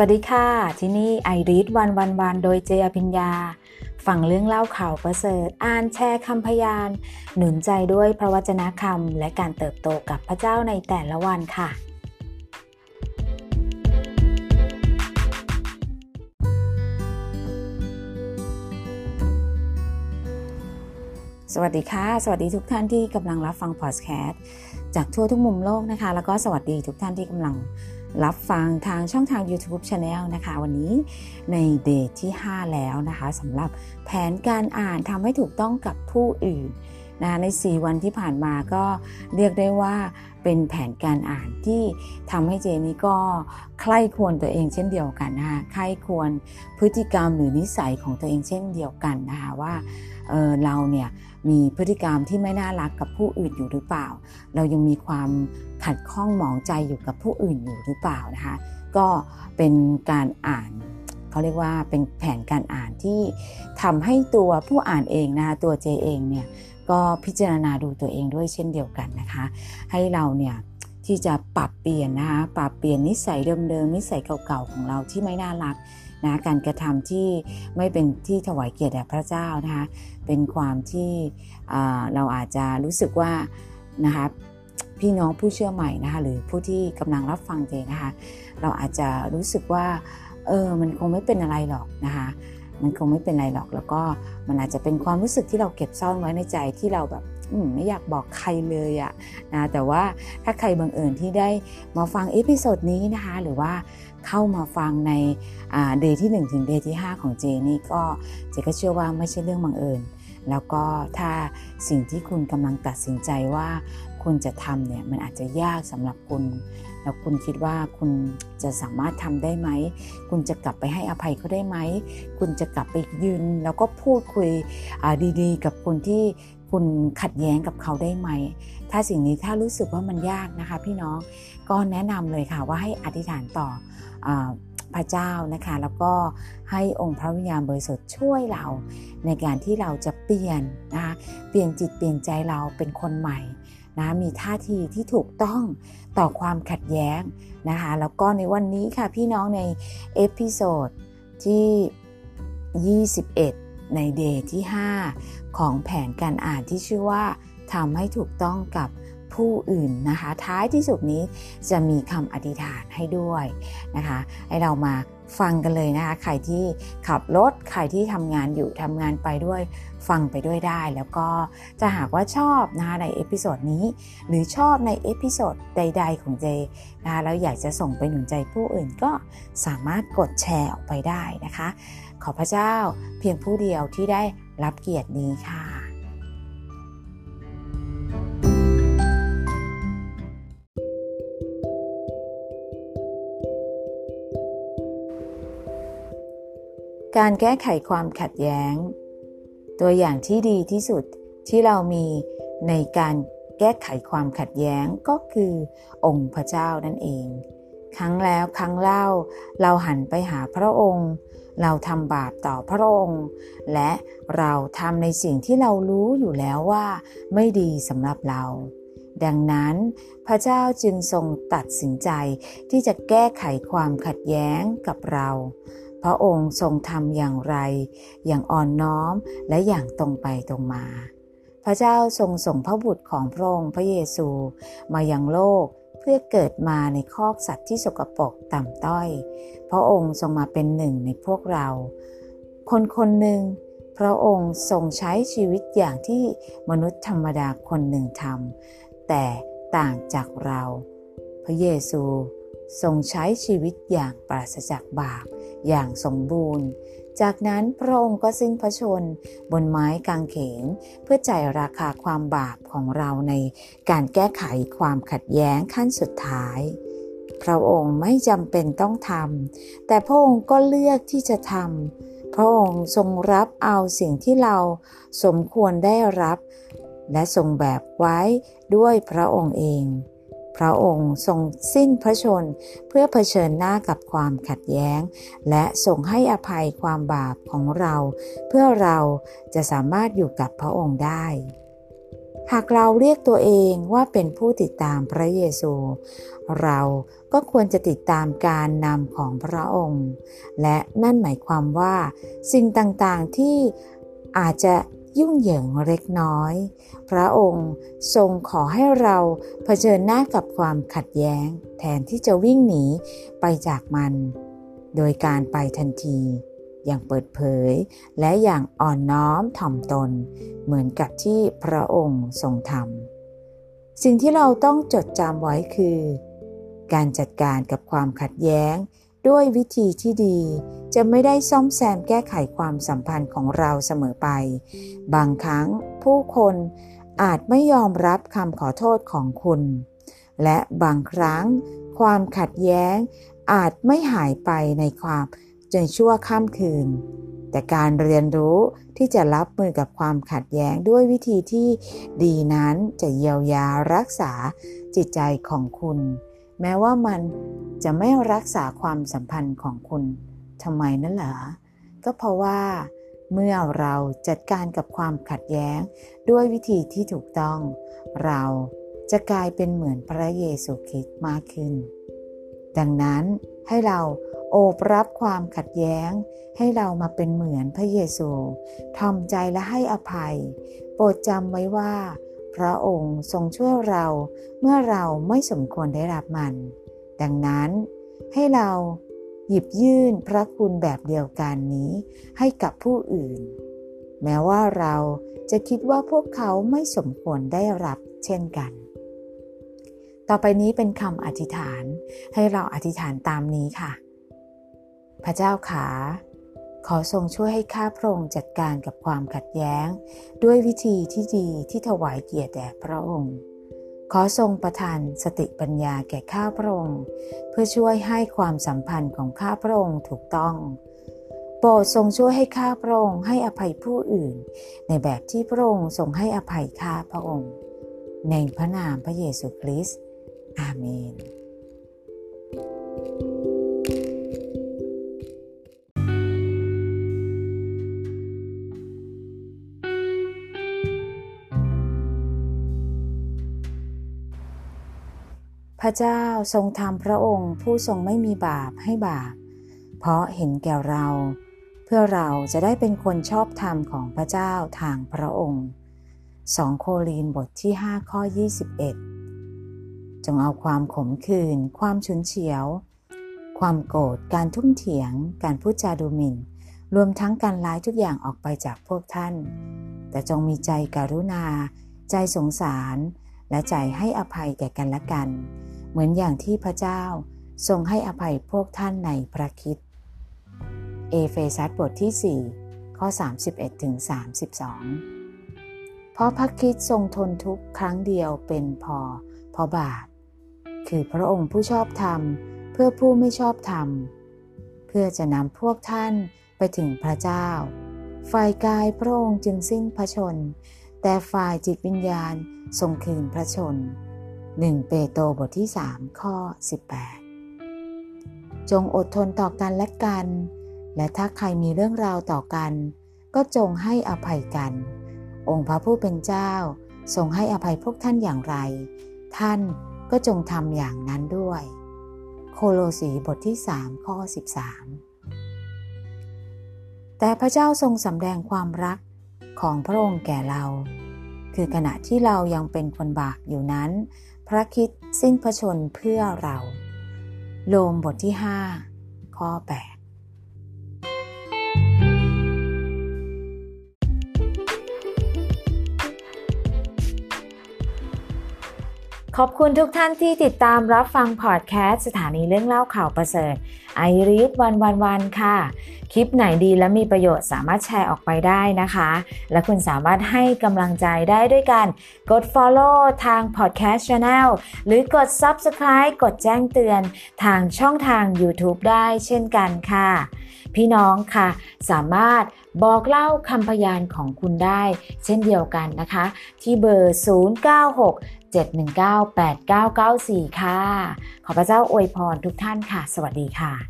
วัสดีค่ะ ที่นี่ไอริสวันวันวันโดยเจอภิญญาฟังเรื่องเล่าข่าวประเสริฐ อ่านแชร์คำพยาน หนุนใจด้วยพระวจนะคำและการเติบโตกับพระเจ้าในแต่ละวันค่ะ สวัสดีค่ะ สวัสดีทุกท่านที่กำลังรับฟังพอดแคสต์จากทั่วทุกมุมโลกนะคะ แล้วก็สวัสดีทุกท่านที่กำลัง รับฟังทางช่องทาง YouTube Channel นะคะ วันนี้ในเดทที่ 5 แล้วนะคะสำหรับแผนการอ่านทำให้ถูกต้องกับผู้อื่น นะใน 4 วันที่ผ่านมาก็เรียกได้ว่าเป็นแผนการอ่านที่ทำให้เจนี่ก็ใคร่ควรตัวเองเช่นเดียวกันนะคะใคร่ควรพฤติกรรมหรือนิสัยของตัวเองเช่นเดียวกันนะคะว่าเเราเนี่ยมีพฤติกรรมที่ไม่น่ารักกับผู้อื่นอยู่หรือเปล่า เรายังมีความขัดข้องหมองใจอยู่กับผู้อื่นอยู่หรือเปล่านะคะก็เป็นการอ่านเขาเรียกว่าเป็นแผนการอ่านที่ทำให้ตัวผู้อ่านเองนะคะตัวเจเองเนี่ย ก็พิจารณาดูตัวเองด้วยเช่นเดียวกันนะคะ ให้เราเนี่ยที่จะปรับเปลี่ยนนะคะปรับเปลี่ยนนิสัยเดิมๆนิสัยเก่าๆของเราที่ไม่น่ารักนะการกระทำที่ไม่เป็นที่ถวายเกียรติแด่พระเจ้านะคะเป็นความที่เราอาจจะรู้สึกว่านะคะพี่น้องผู้เชื่อใหม่นะคะหรือผู้ที่กำลังรับฟังเจนะคะเราอาจจะรู้สึกว่าเออมันคงไม่เป็นอะไรหรอกนะคะ มันคงไม่เป็นไรหรอก แล้วก็มันอาจจะเป็นความรู้สึกที่เราเก็บซ่อนไว้ในใจที่เราแบบไม่อยากบอกใครเลยอะนะแต่ว่าถ้าใครบังเอิญที่ได้มาฟังเอพิโซดนี้นะคะ หรือว่าเข้ามาฟังในเดย์ที่ 1 ถึงเดย์ที่ 5 ของเจนี่ก็เจก็เชื่อว่าไม่ใช่เรื่องบังเอิญ แล้วก็ถ้าสิ่งที่คุณกำลังตัดสินใจว่าคุณจะทำเนี่ยมันอาจจะยากสำหรับคุณ แล้วคุณคิดว่าคุณจะสามารถทำได้ไหม คุณจะกลับไปให้อภัยเขาได้ไหม คุณจะกลับไปยืน แล้วก็พูดคุยดีๆ กับคนที่คุณขัดแย้งกับเขาได้ไหม ถ้าสิ่งนี้ถ้ารู้สึกว่ามันยากนะคะ พี่น้องก็แนะนำเลยค่ะว่าให้อธิษฐานต่อพระเจ้านะคะ แล้วก็ให้องค์พระวิญญาณบริสุทธิ์ช่วยเราในการที่เราจะเปลี่ยนนะคะเปลี่ยนจิตเปลี่ยนใจเราเป็นคนใหม่ นะมีท่าทีที่ถูกต้องต่อความขัดแย้งนะคะแล้วก็ในวันนี้ค่ะพี่น้องใน episode ที่ 21 ใน day ที่ 5 ของแผนการอ่านที่ชื่อว่าทำให้ถูกต้องกับ ผู้อื่นนะคะ ท้ายที่สุดนี้จะมีคำอธิษฐานให้ด้วยนะคะ ให้เรามาฟังกันเลยนะคะใครที่ขับรถใครที่ทำงานอยู่ทำงานไปด้วยฟังไปด้วยได้ แล้วก็จะหากว่าชอบนะคะใน episode นี้ หรือชอบใน episode ใด ๆ ของเจนะคะแล้วอยากจะส่งไปหนุนใจผู้อื่นก็สามารถกดแชร์ออกไปได้นะคะ ขอพระเจ้าเพียงผู้เดียวที่ได้รับเกียรตินี้ค่ะ การแก้ไขความขัดแย้ง ตัวอย่างที่ดีที่สุดที่เรามีในการแก้ไขความขัดแย้งก็คือองค์พระเจ้านั่นเอง ครั้งแล้วครั้งเล่าเราหันไปหาพระองค์ เราทำบาปต่อพระองค์ และเราทำในสิ่งที่เรารู้อยู่แล้วว่าไม่ดีสำหรับเรา ดังนั้นพระเจ้าจึงทรงตัดสินใจที่จะแก้ไขความขัดแย้งกับเรา พระองค์ทรงทำอย่างไร อย่างอ่อนน้อมและอย่างตรงไปตรงมา พระเจ้าทรงส่งพระบุตรของพระองค์พระเยซู มายังโลกเพื่อเกิดมาในคอกสัตว์ที่สกปรกต่ำต้อย พระองค์ทรงมาเป็นหนึ่งในพวกเรา คนคนหนึ่งพระองค์ทรงใช้ชีวิตอย่างที่มนุษย์ธรรมดาคนหนึ่งทำแต่ต่างจากเรา พระเยซูทรงใช้ชีวิตอย่างปราศจากบาป อย่างสมบูรณ์ จากนั้นพระองค์ก็สิ้นพระชนบนไม้กางเขน เพื่อจ่ายราคาความบาปของเราในการแก้ไขความขัดแย้งขั้นสุดท้าย พระองค์ไม่จำเป็นต้องทำแต่พระองค์ก็เลือกที่จะทำพระองค์ทรงรับเอาสิ่งที่เราสมควรได้รับ และทรงแบบไว้ด้วยพระองค์เอง พระองค์ทรงสิ้นพระชนเพื่อเผชิญหน้ากับความขัดแย้ง และทรงให้อภัยความบาปของเรา เพื่อเราจะสามารถอยู่กับพระองค์ได้ หากเราเรียกตัวเองว่าเป็นผู้ติดตามพระเยซู เราก็ควรจะติดตามการนำของพระองค์ และนั่นหมายความว่า สิ่งต่างๆที่อาจจะ ยุ่งเหยิงเล็กน้อย พระองค์ทรงขอให้เราเผชิญหน้ากับความขัดแย้ง แทนที่จะวิ่งหนีไปจากมัน โดยการไปทันที อย่างเปิดเผยและอย่างอ่อนน้อมถ่อมตน เหมือนกับที่พระองค์ทรงทำสิ่งที่เราต้องจดจำไว้คือ การจัดการกับความขัดแย้ง ด้วยวิธีที่ดี จะไม่ได้ซ่อมแซมแก้ไขความสัมพันธ์ของเราเสมอไป บางครั้งผู้คนอาจไม่ยอมรับคำขอโทษของคุณ และบางครั้งความขัดแย้งอาจไม่หายไปในความจนชั่วข้ามคืน แต่การเรียนรู้ที่จะรับมือกับความขัดแย้งด้วยวิธีที่ดีนั้นจะเยียวยารักษาจิตใจของคุณ แม้ว่ามันจะไม่รักษาความสัมพันธ์ของคุณทำไมนั่นเหรอก็เพราะว่าเมื่อเราจัดการกับความขัดแย้งด้วยวิธีที่ถูกต้อง เราจะกลายเป็นเหมือนพระเยซูคริสต์มากขึ้น ดังนั้นให้เราโอบรับความขัดแย้ง ให้เรามาเป็นเหมือนพระเยซูทำใจและให้อภัย โปรดจำไว้ว่า พระองค์ทรงช่วยเราเมื่อเราไม่สมควรได้รับมัน ดังนั้นให้เราหยิบยื่นพระคุณแบบเดียวกันนี้ให้กับผู้อื่น แม้ว่าเราจะคิดว่าพวกเขาไม่สมควรได้รับเช่นกัน ต่อไปนี้เป็นคำอธิษฐานให้เราอธิษฐานตามนี้ค่ะ พระเจ้าขา ขอทรงช่วยให้ข้าพระองค์จัดการกับความขัดแย้ง ด้วยวิธีที่ดีที่ถวายเกียรติแด่พระองค์ ขอทรงประทานสติปัญญาแก่ข้าพระองค์ เพื่อช่วยให้ความสัมพันธ์ของข้าพระองค์ถูกต้อง โปรดทรงช่วยให้ข้าพระองค์ให้อภัยผู้อื่น ในแบบที่พระองค์ทรงให้อภัยข้าพระองค์ ในพระนามพระเยซูคริสต์อาเมน พระเจ้าทรงทำพระองค์ผู้ทรงไม่มีบาปให้บาป เพราะเห็นแก่เรา เพื่อเราจะได้เป็นคนชอบธรรมของพระเจ้าทางพระองค์ 2 โคลีนบทที่ 5 ข้อ 21 จงเอาความขมขื่นความฉุนเฉียว ความโกรธการทุ่มเถียง การพูดจาดูหมิ่น รวมทั้งการร้ายทุกอย่างออกไปจากพวกท่าน แต่จงมีใจการุณา ใจสงสาร และใจให้อภัยแก่กันและกัน เหมือนอย่างที่พระเจ้าทรงให้อภัยพวกท่านในพระคิดเอเฟซัสบทที่ 4 ข้อ 31ถึง32 เพราะพระคิดทรงทนทุกครั้งเดียวเป็นพอเพราะบาปคือพระองค์ผู้ชอบธรรมเพื่อผู้ไม่ชอบธรรม เพื่อจะนำพวกท่านไปถึงพระเจ้า ฝ่ายกายพระองค์จึงสิ้นพระชน แต่ฝ่ายจิตวิญญาณทรงคืนพระชน 1 เปโตรบทที่ 3 ข้อ 18 จงอดทนต่อกันและกัน และถ้าใครมีเรื่องราวต่อกัน ก็จงให้อภัยกัน องค์พระผู้เป็นเจ้า ทรงให้อภัยพวกท่านอย่างไร ท่านก็จงทำอย่างนั้นด้วย โคโลสีบทที่ 3 ข้อ 13 แต่พระเจ้าทรงสำแดงความรัก ของพระองค์แก่เรา คือขณะที่เรายังเป็นคนบาปอยู่นั้น พระคิดสิ้นพระชนเพื่อเรา โลมบทที่ 5 ข้อ 8 ขอบคุณทุกท่านที่ติดตามรับฟังพอดแคสต์สถานีเรื่องเล่าข่าวประเสริฐไอริสวันวันวันค่ะ คลิปไหนดีและมีประโยชน์สามารถแชร์ออกไปได้นะคะ และคุณสามารถให้กำลังใจได้ด้วยการกด Follow ทาง Podcast Channel หรือกด Subscribe กดแจ้งเตือนทางช่องทาง YouTube ได้เช่นกันค่ะ พี่น้องค่ะ สามารถบอกเล่าคำพยานของคุณได้ เช่นเดียวกันนะคะ ที่เบอร์ 096 719-8994 ค่ะ ขอพระเจ้าอวยพรทุกท่านค่ะ สวัสดีค่ะ